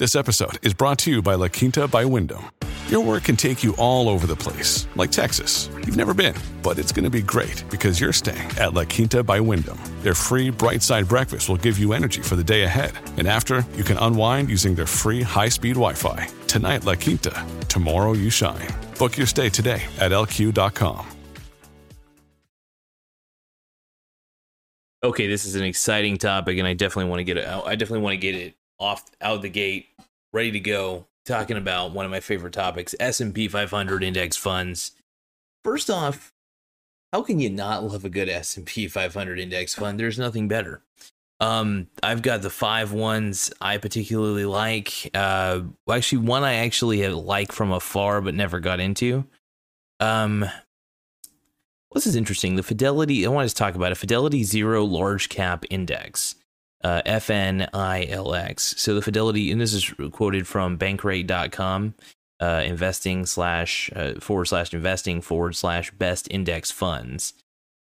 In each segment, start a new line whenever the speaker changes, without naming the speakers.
This episode is brought to you by La Quinta by Wyndham. Your work can take you all over the place, like Texas. You've never been, but it's going to be great because you're staying at La Quinta by Wyndham. Their free bright side breakfast will give you energy for the day ahead. And after, you can unwind using their free high speed Wi Fi. Tonight, La Quinta. Tomorrow, you shine. Book your stay today at lq.com.
Okay, this is an exciting topic, and I definitely want to get it out. I definitely want to get it off out the gate, ready to go. Talking about one of my favorite topics: S and P 500 index funds. First off, how can you not love a good S and P 500 index fund? There's nothing better. Um, I've got the five ones I particularly like. Uh, actually, one I actually like from afar but never got into. Um, this is interesting. The Fidelity. I want to talk about a Fidelity Zero Large Cap Index uh, FNILX. So the Fidelity, and this is quoted from bankrate.com, uh, investing slash uh, forward slash investing forward slash best index funds.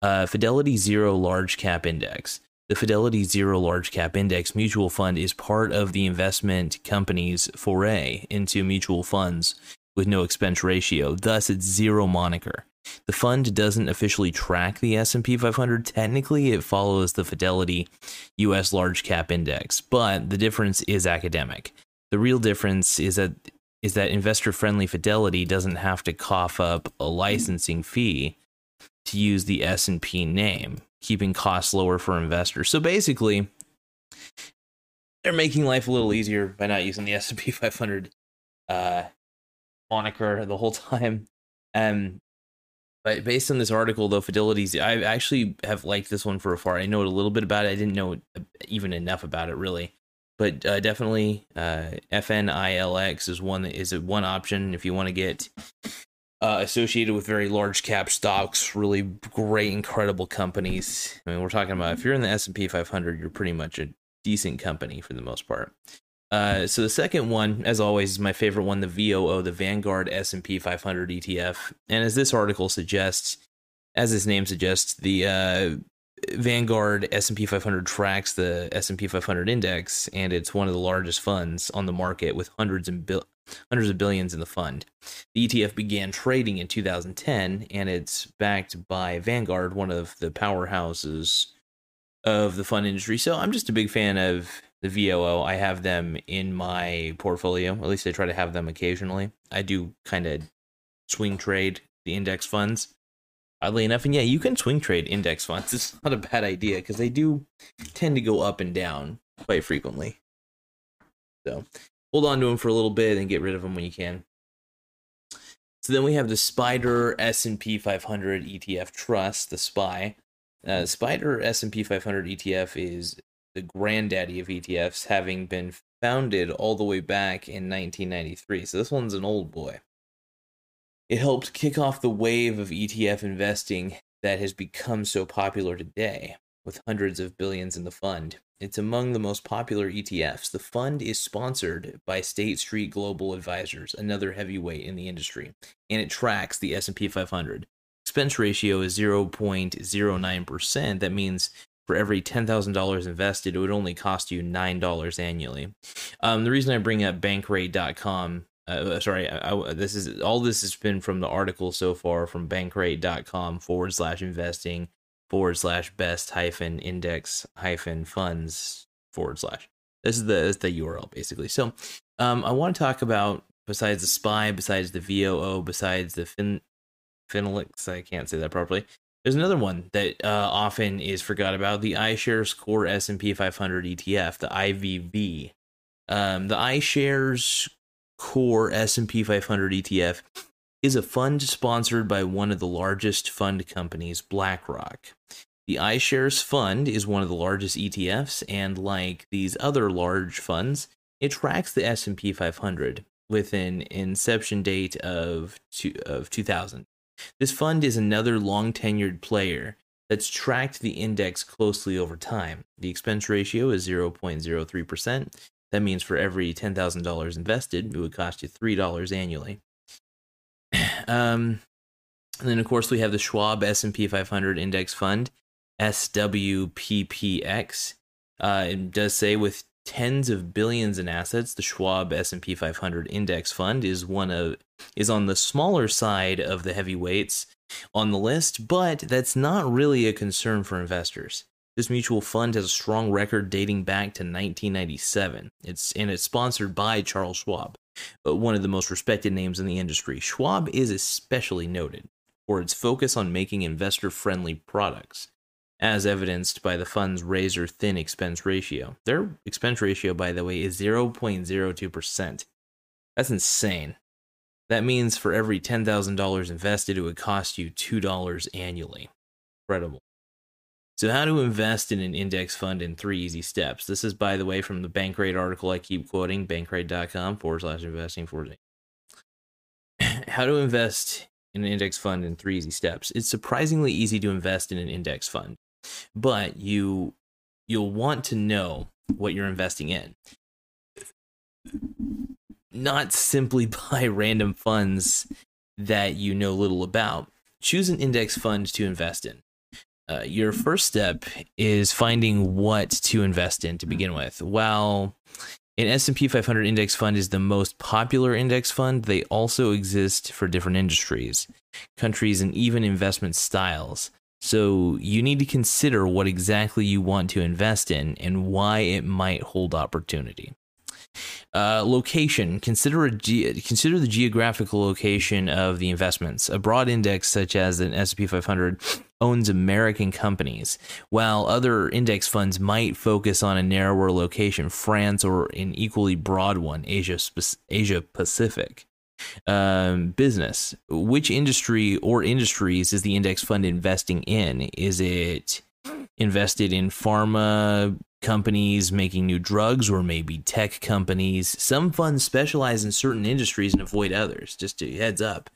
Uh, Fidelity Zero Large Cap Index. The Fidelity Zero Large Cap Index mutual fund is part of the investment company's foray into mutual funds with no expense ratio. Thus, its zero moniker. The fund doesn't officially track the S&P 500. Technically, it follows the Fidelity US Large Cap Index, but the difference is academic. The real difference is that is that investor-friendly Fidelity doesn't have to cough up a licensing fee to use the S&P name, keeping costs lower for investors. So basically, they're making life a little easier by not using the S&P 500 uh, moniker the whole time. Um, but based on this article, though, Fidelity's, I actually have liked this one for a far. I know a little bit about it. I didn't know even enough about it really, but uh, definitely uh, FNILX is one that is a one option if you want to get uh, associated with very large cap stocks, really great, incredible companies. I mean, we're talking about if you're in the S and P 500, you're pretty much a decent company for the most part. Uh, so the second one, as always, is my favorite one, the VOO, the Vanguard S&P 500 ETF. And as this article suggests, as its name suggests, the uh, Vanguard S&P 500 tracks the S&P 500 index, and it's one of the largest funds on the market with hundreds and hundreds of billions in the fund. The ETF began trading in 2010, and it's backed by Vanguard, one of the powerhouses of the fund industry. So I'm just a big fan of the VOO. I have them in my portfolio. At least I try to have them occasionally. I do kind of swing trade the index funds. Oddly enough, and yeah, you can swing trade index funds. It's not a bad idea because they do tend to go up and down quite frequently. So hold on to them for a little bit and get rid of them when you can. So then we have the SPDR S&P 500 ETF Trust, the SPY. Uh, SPDR S&P 500 ETF is the granddaddy of ETFs, having been founded all the way back in 1993. So this one's an old boy. It helped kick off the wave of ETF investing that has become so popular today, with hundreds of billions in the fund. It's among the most popular ETFs. The fund is sponsored by State Street Global Advisors, another heavyweight in the industry, and it tracks the S&P 500. Expense ratio is 0.09%. That means for every $10,000 invested, it would only cost you $9 annually. Um, the reason I bring up bankrate.com, uh, uh, sorry, I, I, this is all this has been from the article so far from bankrate.com forward slash investing forward slash best hyphen index hyphen funds forward slash. This is the, this is the URL basically. So um, I want to talk about besides the SPY, besides the VOO, besides the fin, Finlix, I can't say that properly. There's another one that uh, often is forgot about: the iShares Core S&P 500 ETF, the IVV. Um, the iShares Core S&P 500 ETF is a fund sponsored by one of the largest fund companies, BlackRock. The iShares fund is one of the largest ETFs, and like these other large funds, it tracks the S&P 500 with an inception date of two, of 2000. This fund is another long tenured player that's tracked the index closely over time. The expense ratio is 0.03%. That means for every $10,000 invested, it would cost you $3 annually. um, and then, of course, we have the Schwab S&P 500 Index Fund, SWPPX. Uh, it does say with tens of billions in assets, the Schwab S&P 500 index fund is one of is on the smaller side of the heavyweights on the list, but that's not really a concern for investors. This mutual fund has a strong record dating back to 1997. It's and it's sponsored by Charles Schwab, uh, one of the most respected names in the industry. Schwab is especially noted for its focus on making investor-friendly products as evidenced by the fund's razor thin expense ratio. Their expense ratio, by the way, is 0.02%. That's insane. That means for every $10,000 invested, it would cost you $2 annually. Incredible. So, how to invest in an index fund in three easy steps. This is, by the way, from the Bankrate article I keep quoting, bankrate.com forward slash investing forward. How to invest in an index fund in three easy steps. It's surprisingly easy to invest in an index fund but you you'll want to know what you're investing in not simply buy random funds that you know little about choose an index fund to invest in uh, your first step is finding what to invest in to begin with while an S&P 500 index fund is the most popular index fund. They also exist for different industries, countries, and even investment styles. So you need to consider what exactly you want to invest in and why it might hold opportunity. Uh, location. Consider a ge- consider the geographical location of the investments. A broad index such as an S&P 500 owns American companies, while other index funds might focus on a narrower location, France, or an equally broad one, Asia Asia Pacific um, business. Which industry or industries is the index fund investing in? Is it invested in pharma companies making new drugs or maybe tech companies? Some funds specialize in certain industries and avoid others, just to heads up.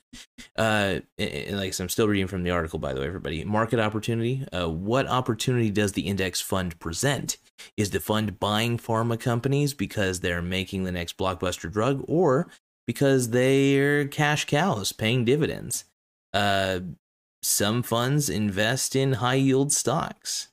Uh, and like I'm still reading from the article, by the way, everybody. Market opportunity. Uh, what opportunity does the index fund present? Is the fund buying pharma companies because they're making the next blockbuster drug, or because they're cash cows paying dividends. Uh, some funds invest in high yield stocks,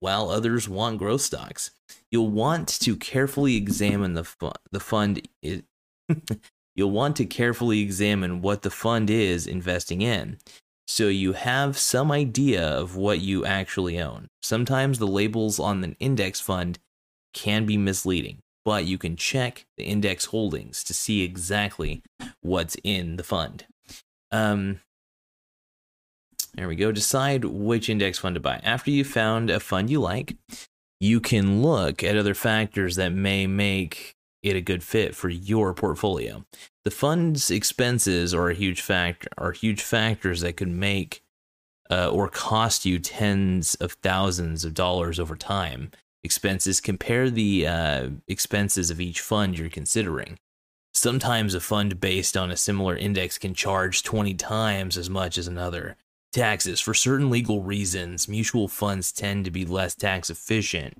while others want growth stocks. You'll want to carefully examine the fu- the fund. You'll want to carefully examine what the fund is investing in, so you have some idea of what you actually own. Sometimes the labels on an index fund can be misleading but you can check the index holdings to see exactly what's in the fund. Um, there we go. Decide which index fund to buy. After you've found a fund you like, you can look at other factors that may make it a good fit for your portfolio. The fund's expenses are a huge factor are huge factors that could make uh, or cost you tens of thousands of dollars over time expenses, compare the uh, expenses of each fund you're considering. Sometimes a fund based on a similar index can charge 20 times as much as another. Taxes. For certain legal reasons, mutual funds tend to be less tax efficient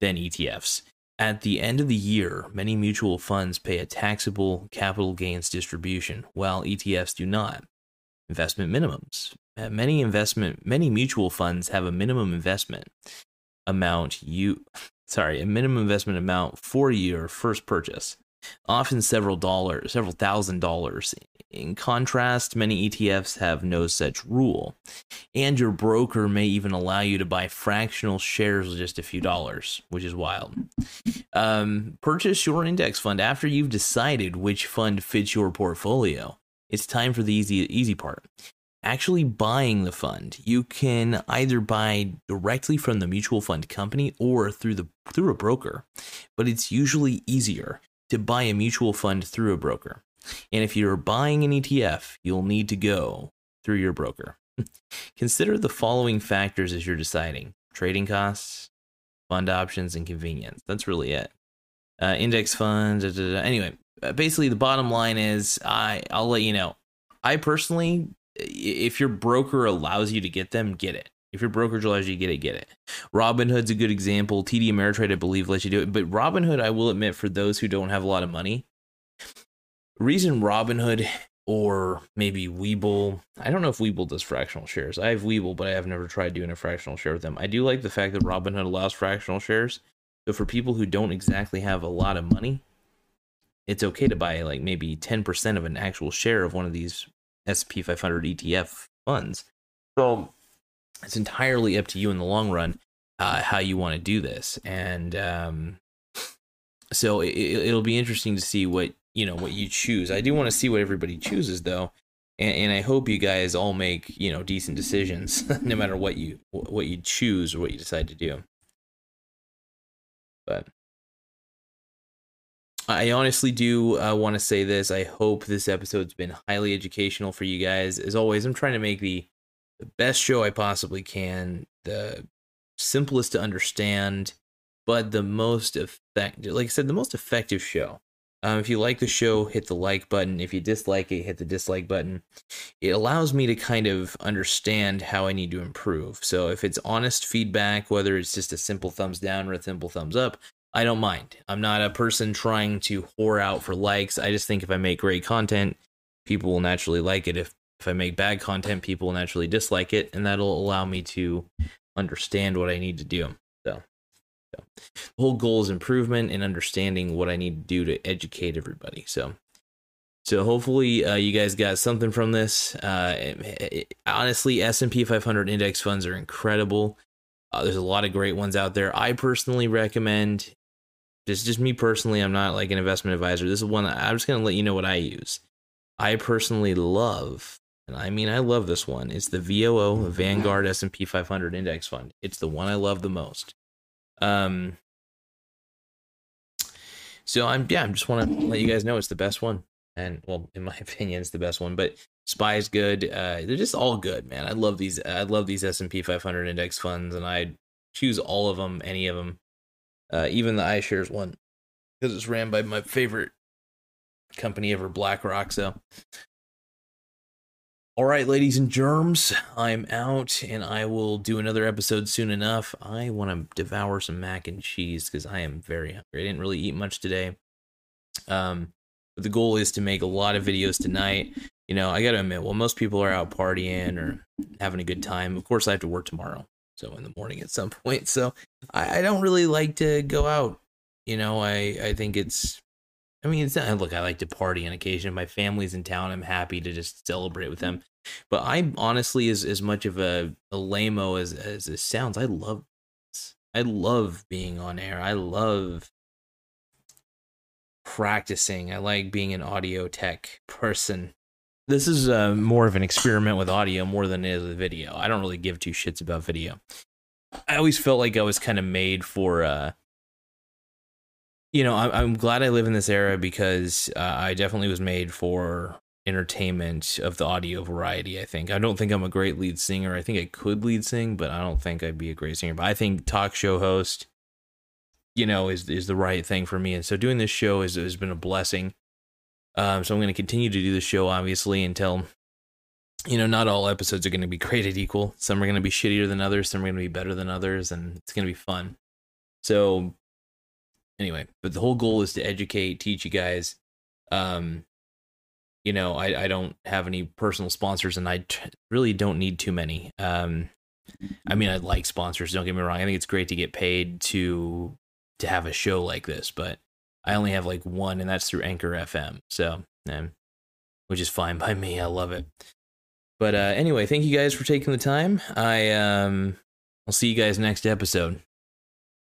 than ETFs. At the end of the year, many mutual funds pay a taxable capital gains distribution, while ETFs do not. Investment minimums. Many investment many mutual funds have a minimum investment amount you sorry, a minimum investment amount for your first purchase, often several dollars, several thousand dollars. In contrast, many ETFs have no such rule, and your broker may even allow you to buy fractional shares with just a few dollars, which is wild. Um, purchase your index fund after you've decided which fund fits your portfolio. It's time for the easy easy part actually buying the fund. You can either buy directly from the mutual fund company or through the through a broker. But it's usually easier to buy a mutual fund through a broker. And if you're buying an ETF, you'll need to go through your broker. Consider the following factors as you're deciding: trading costs, fund options, and convenience. That's really it. Uh, index funds. Anyway, uh, basically, the bottom line is, I I'll let you know. I personally if your broker allows you to get them, get it. If your brokerage allows you to get it, get it. Robinhood's a good example. TD Ameritrade, I believe, lets you do it. But Robinhood, I will admit, for those who don't have a lot of money, reason Robinhood or maybe Webull, I don't know if Webull does fractional shares. I have Webull, but I have never tried doing a fractional share with them. I do like the fact that Robinhood allows fractional shares. So for people who don't exactly have a lot of money, it's okay to buy like maybe 10% of an actual share of one of these S&P 500 ETF funds. So it's entirely up to you in the long run uh, how you want to do this. And um, so it, will be interesting to see what you know what you choose. I do want to see what everybody chooses though, and, and I hope you guys all make you know decent decisions, no matter what you what you choose or what you decide to do. But I honestly do uh, want to say this. I hope this episode's been highly educational for you guys. As always, I'm trying to make the, the best show I possibly can, the simplest to understand, but the most effective. Like I said, the most effective show. Um, if you like the show, hit the like button. If you dislike it, hit the dislike button. It allows me to kind of understand how I need to improve. So if it's honest feedback, whether it's just a simple thumbs down or a simple thumbs up, I don't mind. I'm not a person trying to whore out for likes. I just think if I make great content, people will naturally like it. If if I make bad content, people will naturally dislike it, and that'll allow me to understand what I need to do. So, so the whole goal is improvement and understanding what I need to do to educate everybody. So, so hopefully uh, you guys got something from this. Uh, it, it, honestly, S and P 500 index funds are incredible. Uh, there's a lot of great ones out there. I personally recommend just just me personally, I'm not like an investment advisor. This is one I'm just gonna let you know what I use. I personally love, and I mean I love this one. It's the VOO Vanguard S&P 500 Index Fund. It's the one I love the most. Um. So I'm yeah, I just want to let you guys know it's the best one, and well, in my opinion, it's the best one. But Spy is good. Uh, they're just all good, man. I love these. I love these S&P 500 index funds, and I choose all of them, any of them uh, even the iShares one, because it's ran by my favorite company ever, BlackRock. So, all right, ladies and germs, I'm out, and I will do another episode soon enough. I want to devour some mac and cheese because I am very hungry. I didn't really eat much today. Um, but the goal is to make a lot of videos tonight. You know, I got to admit, well, most people are out partying or having a good time. Of course, I have to work tomorrow so in the morning at some point. So I, I don't really like to go out. You know, I I think it's. I mean, it's not, look. I like to party on occasion. My family's in town, I'm happy to just celebrate with them. But I honestly, as as much of a, a lameo as as it sounds, I love. I love being on air. I love practicing. I like being an audio tech person this is uh, more of an experiment with audio more than it is with video. I don't really give two shits about video. I always felt like I was kind of made for, uh, you know, I'm, I'm glad I live in this era because uh, I definitely was made for entertainment of the audio variety. I think I don't think I'm a great lead singer. I think I could lead sing, but I don't think I'd be a great singer. But I think talk show host, you know, is is the right thing for me. And so doing this show has been a blessing. Um, so I'm going to continue to do the show, obviously, until you know, not all episodes are going to be created equal. Some are going to be shittier than others. Some are going to be better than others, and it's going to be fun. So, anyway, but the whole goal is to educate, teach you guys. Um, you know, I I don't have any personal sponsors, and I t- really don't need too many. Um, I mean, I like sponsors. Don't get me wrong. I think it's great to get paid to to have a show like this, but I only have like one, and that's through Anchor FM. So, which is fine by me. I love it. But uh, anyway, thank you guys for taking the time. I um, I'll see you guys next episode.